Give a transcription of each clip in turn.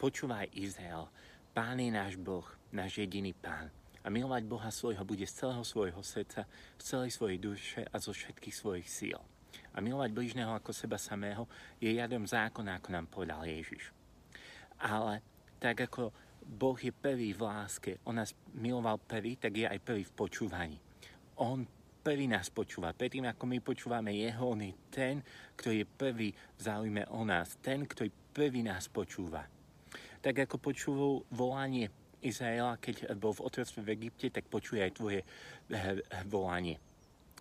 Počúvaj Izrael, Pán je náš Boh, náš jediný Pán. A milovať Boha svojho bude z celého svojho srdca, z celej svojej duše a zo všetkých svojich síl. A milovať bližného ako seba samého je jadom zákona, ako nám povedal Ježiš. Ale tak ako Boh je prvý v láske, on nás miloval prvý, tak je aj prvý v počúvaní. On prvý nás počúva. Predtým, ako my počúvame jeho, on je ten, ktorý je prvý v záujme o nás. Ten, ktorý prvý nás počúva. Tak ako počúval volanie Izraela, keď bol v otroctve v Egypte, tak počuje aj tvoje eh, volanie.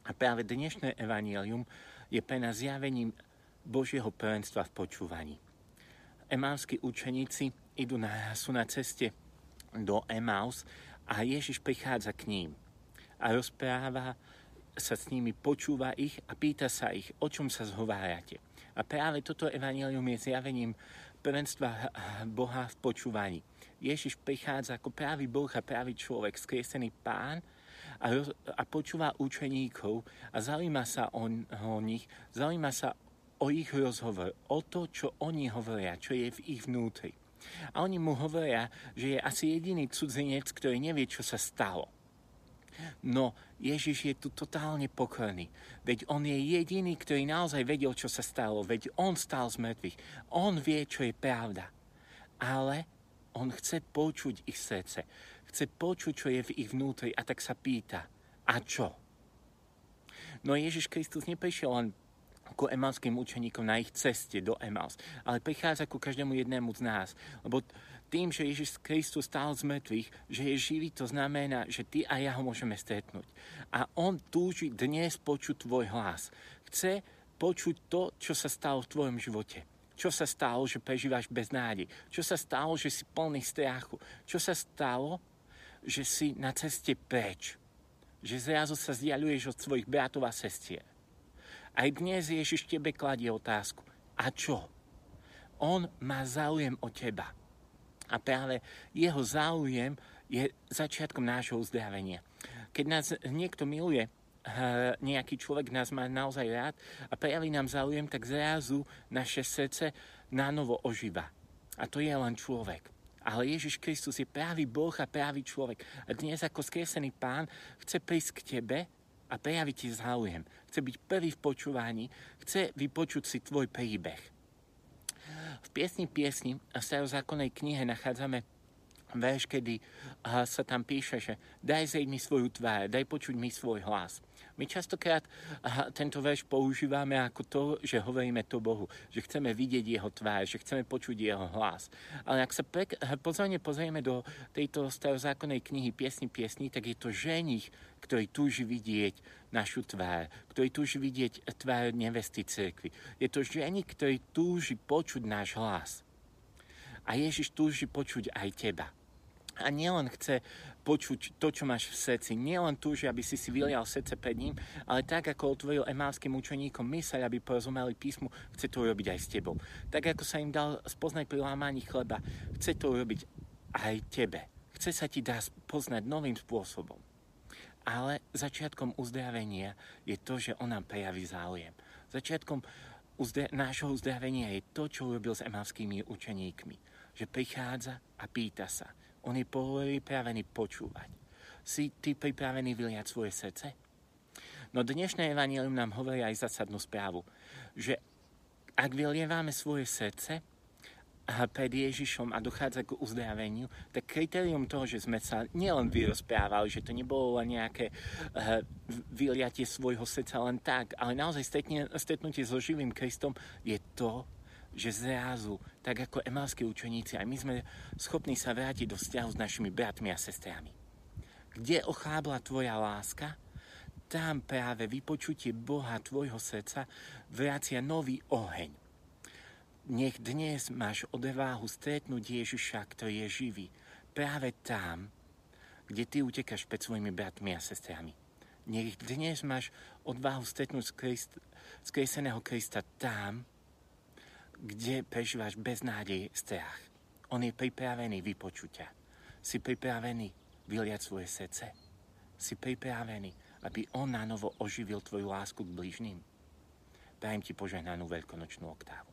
A práve dnešné evanielium je pre nás zjavením Božieho prvenstva v počúvaní. Emávskí učeníci idú na, sú na ceste do Emaus a Ježiš prichádza k ním a rozpráva sa s nimi, počúva ich a pýta sa ich, o čom sa zhovárate. A práve toto evanelium je zjavením prvenstva Boha v počúvaní. Ježiš prichádza ako právý Boh a právý človek, skriesený pán a, a počúva učeníkov a zaujíma sa o, o nich, zaujíma sa o ich rozhovor, o to, čo oni hovoria, čo je v ich vnútri. A oni mu hovoria, že je asi jediný cudzinec, ktorý nevie, čo sa stalo. No, Ježiš je tu totálne pokorný. Veď on je jediný, ktorý naozaj vedel, čo sa stalo. Veď on stál z mŕtvych. On vie, čo je pravda. Ale on chce počuť ich srdce. Chce počuť, čo je v ich vnútri a tak sa pýta. A čo? No Ježiš Kristus neprišiel len ku emalským učeníkom na ich ceste do Emals, ale prichádza ku každému jednému z nás. Lebo tým, že Ježiš Kristus stál z mŕtvych, že je živý, to znamená, že ty a ja ho môžeme stretnúť. A on túži dnes počuť tvoj hlas. Chce počuť to, čo sa stalo v tvojom živote. Čo sa stalo, že prežívaš bez nádej? Čo sa stalo, že si plný strachu? Čo sa stalo, že si na ceste preč? Že zrazu sa zdialuješ od svojich bratov a sestier. Aj dnes Ježiš tebe kladie otázku. A čo? On má záujem o teba. A práve jeho záujem je začiatkom nášho uzdravenia. Keď nás niekto miluje, nejaký človek nás má naozaj rád a prejaví nám záujem, tak zrazu naše srdce na novo ožíva. A to je len človek. Ale Ježiš Kristus je právý Boh a právý človek. A dnes ako skresený pán chce prísť k tebe a prejaviť ti záujem. Chce byť prvý v počúvaní, chce vypočuť si tvoj príbeh. V piesni piesni v starozákonnej knihe nachádzame verš, kedy sa tam píše, že daj zej mi svoju tvár, daj počuť mi svoj hlas. My častokrát tento verš používame ako to, že hovoríme to Bohu, že chceme vidieť jeho tvár, že chceme počuť jeho hlas. Ale ak sa pre, pozorne pozrieme do tejto starozákonnej knihy Piesni piesni, tak je to ženich, ktorý túži vidieť našu tvár, ktorý túži vidieť tvár nevesty cirkvi. Je to ženich, ktorý túži počuť náš hlas. A Ježiš túži počuť aj teba. A nielen chce počuť to, čo máš v srdci. Nielen tu, že aby si si vylial srdce pred ním, ale tak, ako otvoril emávským učeníkom myseľ, aby porozumeli písmu, chce to urobiť aj s tebou. Tak, ako sa im dal spoznať pri lámaní chleba, chce to urobiť aj tebe. Chce sa ti dať poznať novým spôsobom. Ale začiatkom uzdravenia je to, že on nám prejaví záujem. Začiatkom uzde- nášho uzdravenia je to, čo urobil s emavskými učeníkmi. Že prichádza a pýta sa, on je pripravený počúvať. Si ty pripravený vyliať svoje srdce? No dnešné evanílium nám hovorí aj zásadnú správu, že ak vylievame svoje srdce pred Ježišom a dochádza k uzdraveniu, tak kritérium toho, že sme sa nielen vyrozprávali, že to nebolo len nejaké uh, vyliatie svojho srdca len tak, ale naozaj stretnutie so živým Kristom je to, že zrazu, tak ako emalskí učeníci, aj my sme schopní sa vrátiť do vzťahu s našimi bratmi a sestrami. Kde ochábla tvoja láska, tam práve vypočutie Boha tvojho srdca vracia nový oheň. Nech dnes máš odváhu stretnúť Ježiša, ktorý je živý, práve tam, kde ty utekáš pred svojimi bratmi a sestrami. Nech dnes máš odvahu stretnúť skreseného Krista tam, kde prežívaš beznádej strach. On je pripravený vypočuť ťa. Si pripravený vyliať svoje srdce. Si pripravený, aby on na novo oživil tvoju lásku k blížnym. Prajem ti požehnanú veľkonočnú oktávu.